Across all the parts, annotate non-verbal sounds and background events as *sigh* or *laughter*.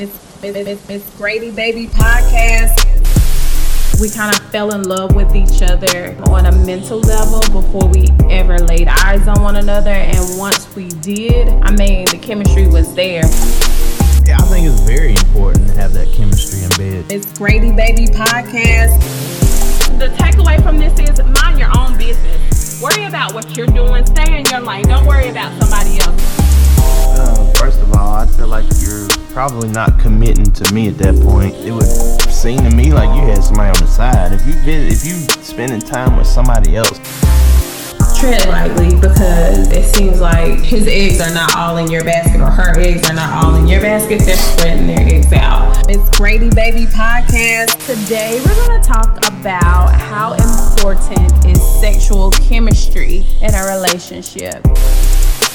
Miss Miss Miss Grady Baby podcast. We kind of fell in love with each other on a mental level before we ever laid eyes on one another. And once we did, I mean, the chemistry was there. Yeah, I think it's very important to have that chemistry in bed. It's Grady Baby podcast. The takeaway from this is mind your own business. Worry about what you're doing. Stay in your lane. Don't worry about somebody else. Uh, first of all, probably not committing to me at that point. It would seem to me like you had somebody on the side. If you if you spending time with somebody else, tread lightly because it seems like his eggs are not all in your basket or her eggs are not all in your basket. They're spreading their eggs out. It's Grady Baby Podcast. Today we're going to talk about how important is sexual chemistry in a relationship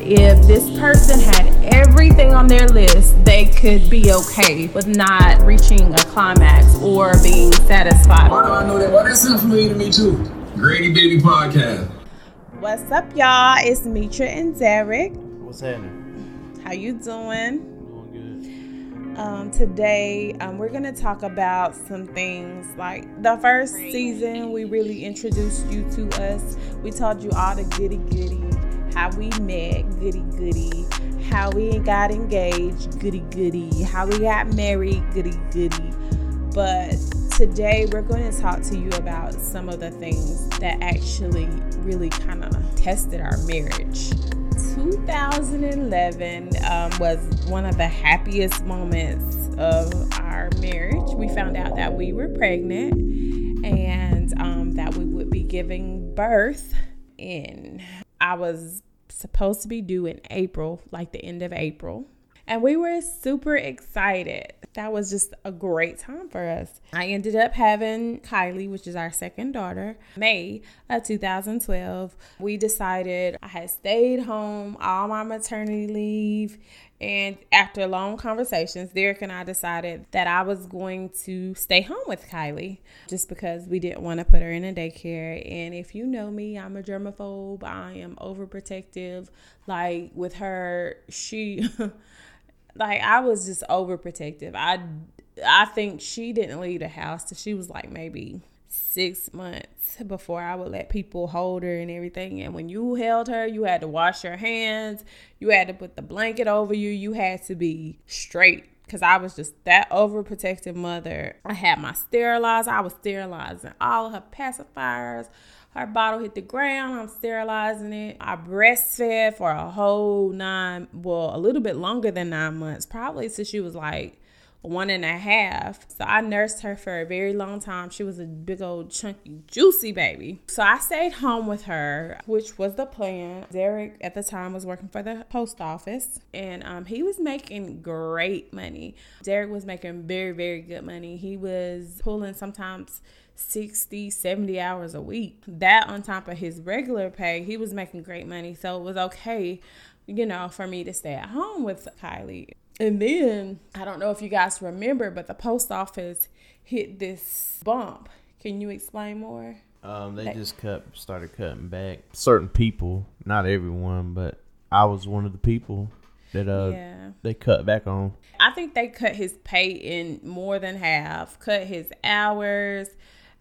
if this person had everything on their list, they could be okay with not reaching a climax or being satisfied. Why do I know that? Why that sound familiar to me too? Grady Baby Podcast. What's up, y'all? It's Mitra and Derek. What's happening? How you doing? Doing good. Um, today, um, we're gonna talk about some things like the first season. We really introduced you to us. We told you all the goody goody how we met, goody goody, how we got engaged, goody goody, how we got married, goody goody. But today we're going to talk to you about some of the things that actually really kind of tested our marriage. 2011 um, was one of the happiest moments of our marriage. We found out that we were pregnant and um, that we would be giving birth in I was supposed to be due in April, like the end of April. And we were super excited. That was just a great time for us. I ended up having Kylie, which is our second daughter, May of 2012. We decided I had stayed home all my maternity leave and after long conversations, Derek and I decided that I was going to stay home with Kylie just because we didn't want to put her in a daycare. And if you know me, I'm a germaphobe. I am overprotective. Like with her, she *laughs* like I was just overprotective. I I think she didn't leave the house till she was like maybe six months before I would let people hold her and everything. And when you held her, you had to wash your hands, you had to put the blanket over you, you had to be straight. Cause I was just that overprotective mother. I had my sterilizer. I was sterilizing all of her pacifiers. Her bottle hit the ground. I'm sterilizing it. I breastfed for a whole nine, well, a little bit longer than nine months, probably since she was like one and a half. So I nursed her for a very long time. She was a big old chunky, juicy baby. So I stayed home with her, which was the plan. Derek at the time was working for the post office and um, he was making great money. Derek was making very, very good money. He was pulling sometimes 60, 70 hours a week. That on top of his regular pay, he was making great money. So it was okay, you know, for me to stay at home with Kylie. And then I don't know if you guys remember, but the post office hit this bump. Can you explain more? Um, they just cut, started cutting back certain people, not everyone, but I was one of the people that uh yeah. they cut back on. I think they cut his pay in more than half, cut his hours,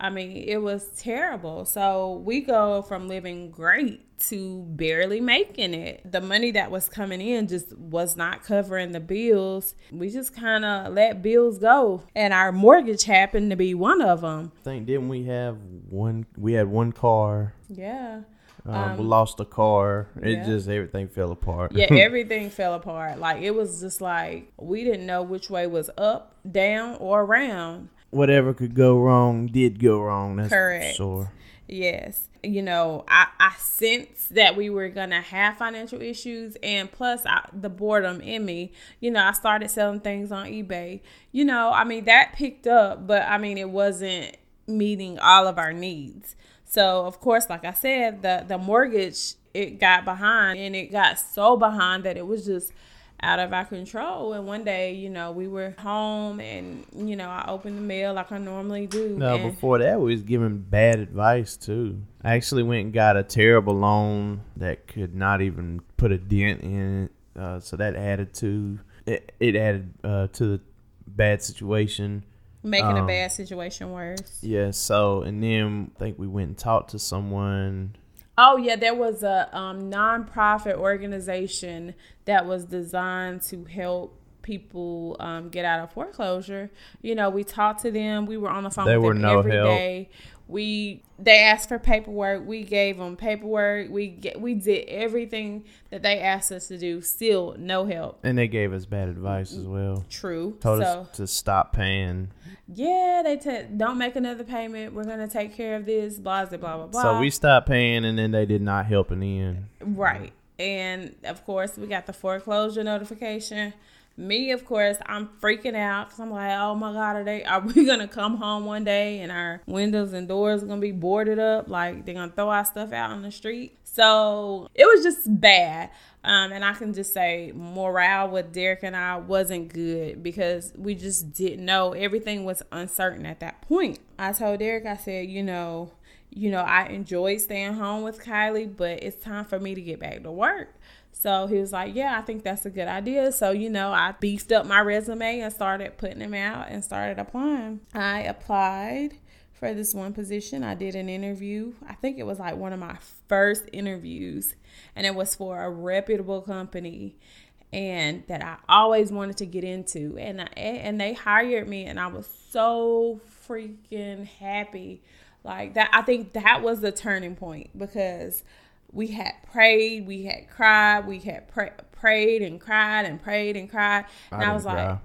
I mean, it was terrible. So we go from living great to barely making it. The money that was coming in just was not covering the bills. We just kind of let bills go. And our mortgage happened to be one of them. I think, didn't we have one? We had one car. Yeah. Um, um, we lost a car. It yeah. just everything fell apart. yeah, *laughs* everything fell apart. Like it was just like we didn't know which way was up, down, or around whatever could go wrong did go wrong. That's Correct. sure. Yes. You know, I, I sensed that we were going to have financial issues. And plus, I, the boredom in me, you know, I started selling things on eBay. You know, I mean, that picked up, but I mean, it wasn't meeting all of our needs. So, of course, like I said, the, the mortgage, it got behind and it got so behind that it was just out of our control. And one day, you know, we were home and, you know, I opened the mail like I normally do. No, before that, we was giving bad advice too. I actually went and got a terrible loan that could not even put a dent in it. Uh, so that added to it, it added uh, to the bad situation. Making a Um, bad situation worse. Yeah, so and then I think we went and talked to someone. Oh yeah, there was a um, nonprofit organization that was designed to help people um, get out of foreclosure. You know, we talked to them. We were on the phone They with were them no every help. day. We they asked for paperwork. We gave them paperwork. We get we did everything that they asked us to do. Still no help. And they gave us bad advice as well. True. Told so us to stop paying. yeah, they t- don't make another payment. We're gonna take care of this. Blah blah blah blah blah. So we stopped paying, and then they did not help in the end. Right. And of course, we got the foreclosure notification. Me, of course, I'm freaking out because I'm like, oh my God, are they are *laughs* we gonna come home one day and our windows and doors are gonna be boarded up? Like they're gonna throw our stuff out on the street. So it was just bad. Um, and I can just say morale with Derek and I wasn't good because we just didn't know. Everything was uncertain at that point. I told Derek, I said, you know, you know, I enjoyed staying home with Kylie, but it's time for me to get back to work. So he was like, Yeah, I think that's a good idea. So, you know, I beefed up my resume and started putting them out and started applying. I applied for this one position. I did an interview. I think it was like one of my first interviews, and it was for a reputable company and that I always wanted to get into. And I, and they hired me and I was so freaking happy. Like that I think that was the turning point because we had prayed, we had cried, we had pray, prayed and cried and prayed and cried. And I, was like cry.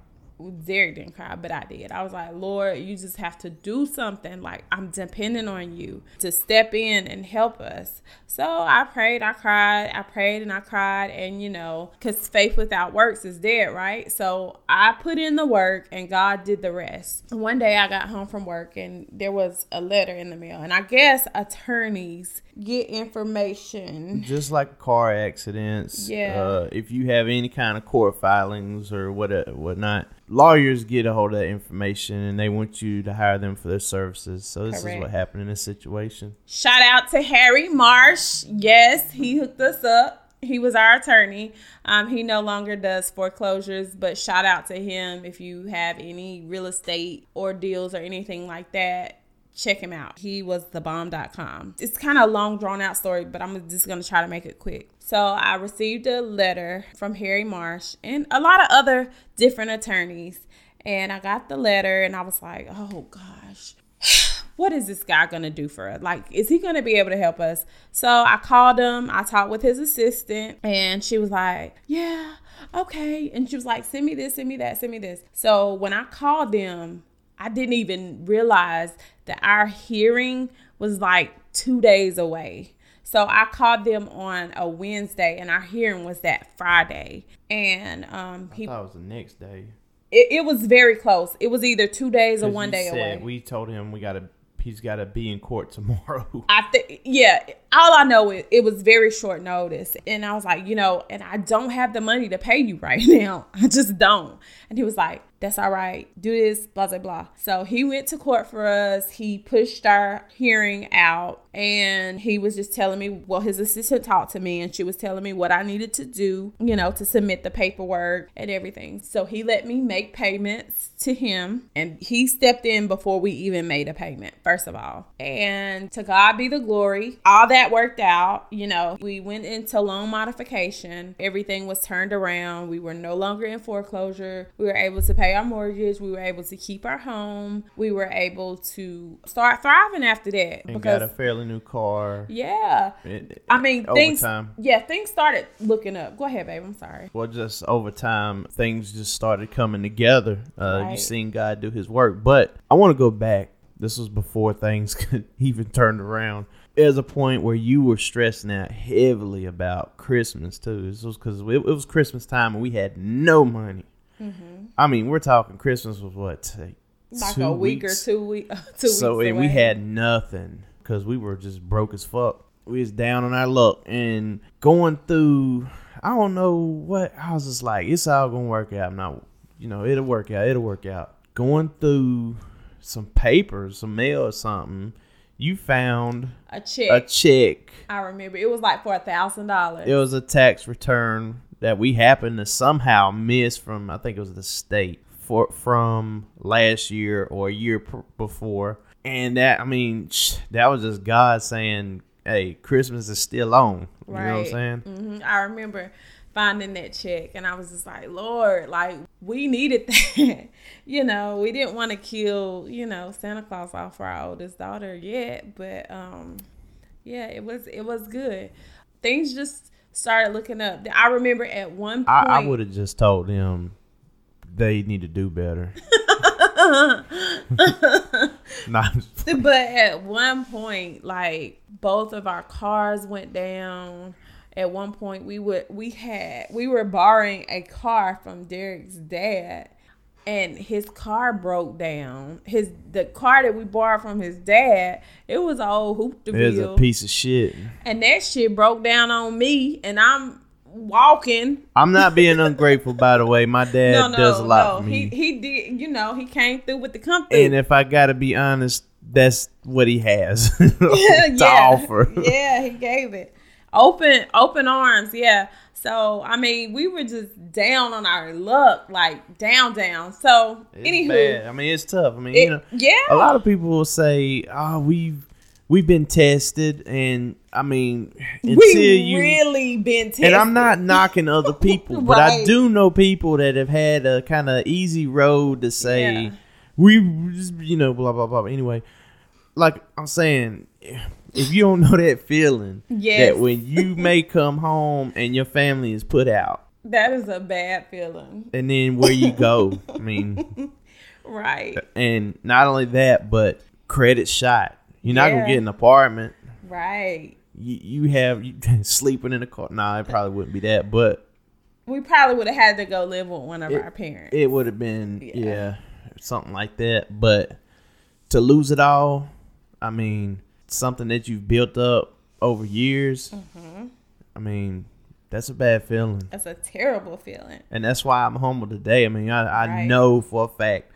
Derek didn't cry, but I did. I was like, Lord, you just have to do something. Like, I'm depending on you to step in and help us. So I prayed, I cried, I prayed and I cried. And, you know, because faith without works is dead, right? So I put in the work and God did the rest. One day I got home from work and there was a letter in the mail. And I guess attorneys get information. Just like car accidents, Yeah. Uh, if you have any kind of court filings or what whatnot, lawyers get a hold of that information and they want you to hire them for their services. So this Correct. is what happened in this situation. Shout out to Harry Marsh. Yes, he hooked us up. He was our attorney. Um, he no longer does foreclosures, but shout out to him if you have any real estate or deals or anything like that. Check him out. He was thebomb.com. It's kind of a long, drawn out story, but I'm just going to try to make it quick. So I received a letter from Harry Marsh and a lot of other different attorneys. And I got the letter and I was like, oh gosh, *sighs* what is this guy gonna do for us? Like, is he gonna be able to help us? So I called him, I talked with his assistant, and she was like, Yeah, okay. And she was like, Send me this, send me that, send me this. So when I called them, I didn't even realize that our hearing was like two days away. So I called them on a Wednesday, and our hearing was that Friday. And um, I he, thought it was the next day. it, it was very close. It was either two days or one day said away. We told him we gotta he's gotta be in court *laughs* tomorrow. I think, yeah, all I know is it was very short notice. And I was like, you know, and I don't have the money to pay you right *laughs* now. I just don't. And he was like, that's all right. Do this, blah, blah, blah. So he went to court for us. He pushed our hearing out and he was just telling me, well, his assistant talked to me and she was telling me what I needed to do, you know, to submit the paperwork and everything. So he let me make payments to him and he stepped in before we even made a payment, first of all. And to God be the glory. All that worked out. You know, we went into loan modification. Everything was turned around. We were no longer in foreclosure. We were able to pay our mortgage. We were able to keep our home. We were able to start thriving after that. and got a fairly new car. yeah. It- I mean, over things. time. Yeah, things started looking up. Go ahead, babe. I'm sorry. Well, just over time, things just started coming together. Uh, You Right. seen God do His work, but I want to go back. This was before things *laughs* could even turn around. There's a point where you were stressing out heavily about Christmas too. This was because it, it was Christmas time and we had no money. I mean, we're talking Christmas was what. Like a week weeks? or two week. *laughs* Two so weeks and we had nothing because we were just broke as fuck. We was down on our luck and going through. I don't know what I was just like. It's all gonna work out. I'm not, you know, it'll work out. It'll work out. Going through some papers, some mail or something. You found a check. a check. I remember it was like for a thousand dollars. It was a tax return that we happened to somehow miss from. I think it was the state for from last year or a year pr- before, and that I mean sh- that was just God saying, "Hey, Christmas is still on." You know what I'm saying? hmm I remember finding that check and I was just like, Lord, like we needed *laughs* that. you know, we didn't want to kill, you know, Santa Claus off for our oldest daughter yet, but um yeah, it was it was good. Things just started looking up. I remember at one point I, I would have just told them they need to do better. *laughs* nah, *laughs* but at one point like both of our cars went down at one point we would we had we were borrowing a car from derek's dad and his car broke down his the car that we borrowed from his dad it was an old hoop there's a piece of shit. and that shit broke down on me and i'm walking I'm not being ungrateful, by the way. My dad no no does a lot no for me. he he did you know he came through with the company and if I gotta be honest, that's what he has *laughs* *laughs* to yeah. offer. yeah, he gave it. Open open arms, yeah. So I mean, we were just down on our luck, like down, down. So It's anywho, bad. I mean, it's tough. I mean, it- you know, yeah, a lot of people will say, "Oh, we've we've been tested," and I mean, until we you really been tested. and I'm not knocking other *laughs* people, but I do know people that have had a kind of easy road to say Yeah. we, just, you know, blah blah blah. Anyway, like I'm saying, if you don't know *laughs* that feeling, Yes. that when you *laughs* may come home and your family is put out, That is a bad feeling, and then where you go, I mean, *laughs* right? and not only that, but credit shot. You're not Yeah. gonna get an apartment. Right. You, you have you sleeping in a car. Nah, it probably wouldn't be that, but We probably would have had to go live with one of It- our parents. it would have been Yeah. yeah. something like that but to lose it all i mean something that you've built up over years Mm-hmm. i mean that's a bad feeling That's a terrible feeling. and that's why i'm humble today i mean i, I Right. know for a fact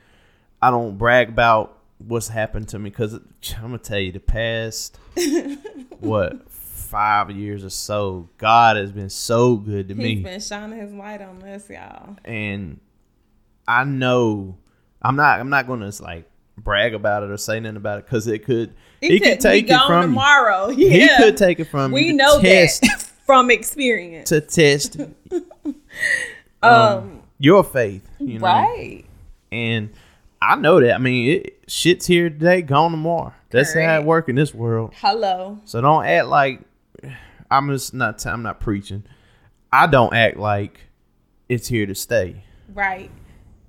i don't brag about what's happened to me because i'm gonna tell you the past *laughs* what five years or so god has been so good to me He's been shining his light on us, y'all. and I know I'm not I'm not gonna like brag about it or say nothing about it because it could He, he, could, could take it from tomorrow. *laughs* you. Yeah. He could take it from we you know test that *laughs* from experience. to test *laughs* um, um, your faith, you know. right. And I know that. I mean, it, shit's here today, gone tomorrow. That's how it Correct. work in this world. Hello. So don't act like I'm just not. I'm not preaching. I don't act like it's here to stay. Right.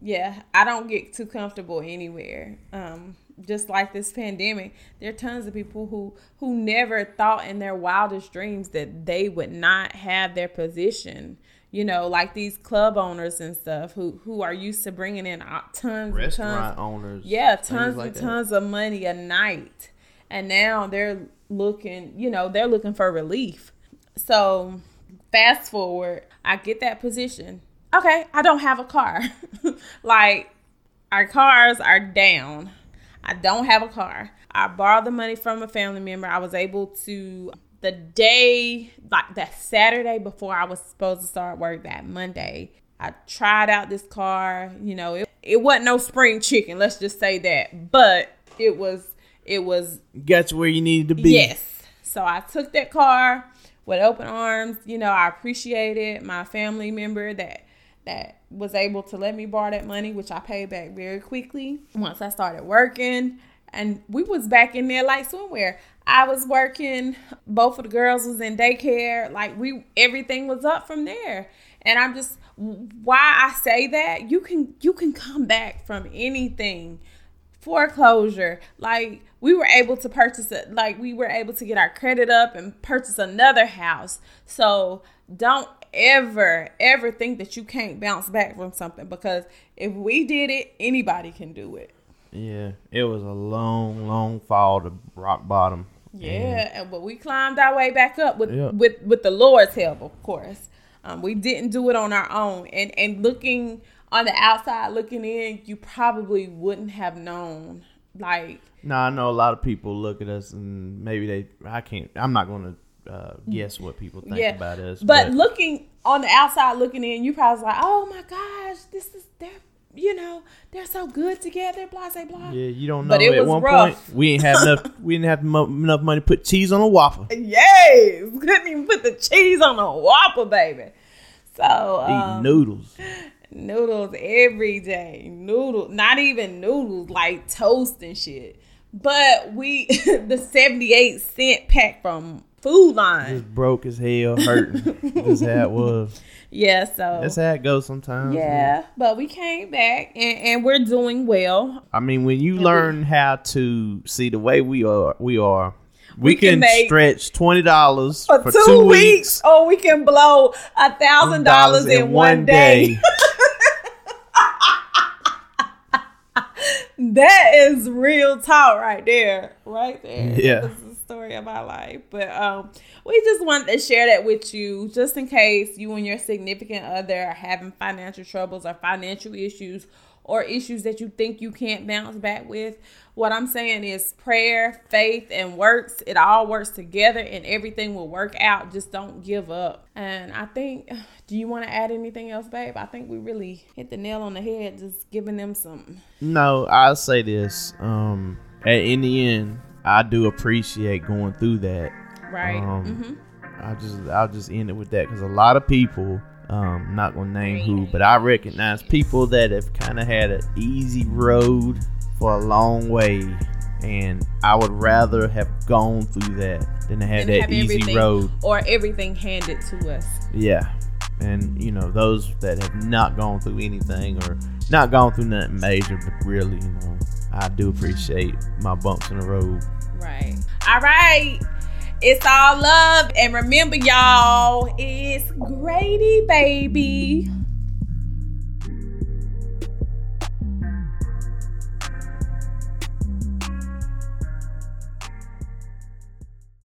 Yeah. I don't get too comfortable anywhere. Um, just like this pandemic, there are tons of people who who never thought in their wildest dreams that they would not have their position. You know, like these club owners and stuff who who are used to bringing in tons and Restaurant tons owners, yeah tons like and that. tons of money a night and now they're looking you know they're looking for relief so fast forward i get that position okay i don't have a car *laughs* like our cars are down i don't have a car i borrowed the money from a family member i was able to the day like that saturday before i was supposed to start work that monday i tried out this car you know it, it wasn't no spring chicken let's just say that but it was it was Got you where you needed to be. Yes. So I took that car with open arms. You know, I appreciated my family member that that was able to let me borrow that money, which I paid back very quickly once I started working. And we was back in there like swimwear. I was working. Both of the girls was in daycare. Like we, everything was up from there. And I'm just why I say that you can you can come back from anything foreclosure like we were able to purchase it like we were able to get our credit up and purchase another house so don't ever ever think that you can't bounce back from something because if we did it anybody can do it Yeah, it was a long, long fall to rock bottom. yeah and but we climbed our way back up with Yeah. with with the lord's help of course um, we didn't do it on our own and and looking on the outside looking in you probably wouldn't have known like Now I know a lot of people look at us and maybe they. I can't. I'm not going to uh, guess what people think yeah. about us. But, looking on the outside, looking in, you probably like, "Oh my gosh, this is they're you know, they're so good together, blah, blah, blah. Yeah, you don't know. But it at was one rough. point, we ain't have enough. *laughs* we didn't have enough money to put cheese on a waffle. Yes, couldn't even put the cheese on a Whopper, baby. So um, noodles. noodles every day, noodle, not even noodles, like toast and shit. But we, *laughs* the seventy-eight cent pack from Food Lion, Just broke as hell, hurting. That's *laughs* how it was. yeah. So That's how it goes sometimes. yeah, but we came back and, and we're doing well. I mean, when you learn how to see the way we are, we are. We, We can can, stretch twenty dollars For, for, two, weeks, or oh, we can blow a thousand dollars in one day. *laughs* That is real talk right there. Right there. Yeah. This is the story of my life. But um we just wanted to share that with you just in case you and your significant other are having financial troubles or financial issues or issues that you think you can't bounce back with. What I'm saying is prayer, faith, and works. It all works together and everything will work out. Just don't give up. And I think, *sighs* do you want to add anything else, babe? I think we really hit the nail on the head, just giving them some No, I'll say this. Um, at, in the end, I do appreciate going through that. Right. Um, I just I'll just end it with that because a lot of people, um, not gonna name who, but I recognize people that have kind of had an easy road for a long way, and I would rather have gone through that than to have that have easy road. Or everything handed to us. Yeah, and you know those that have not gone through anything or not gone through nothing major, but really, you know, I do appreciate my bumps in the road. Right. All right. It's all love. And remember, y'all, it's Grady, baby.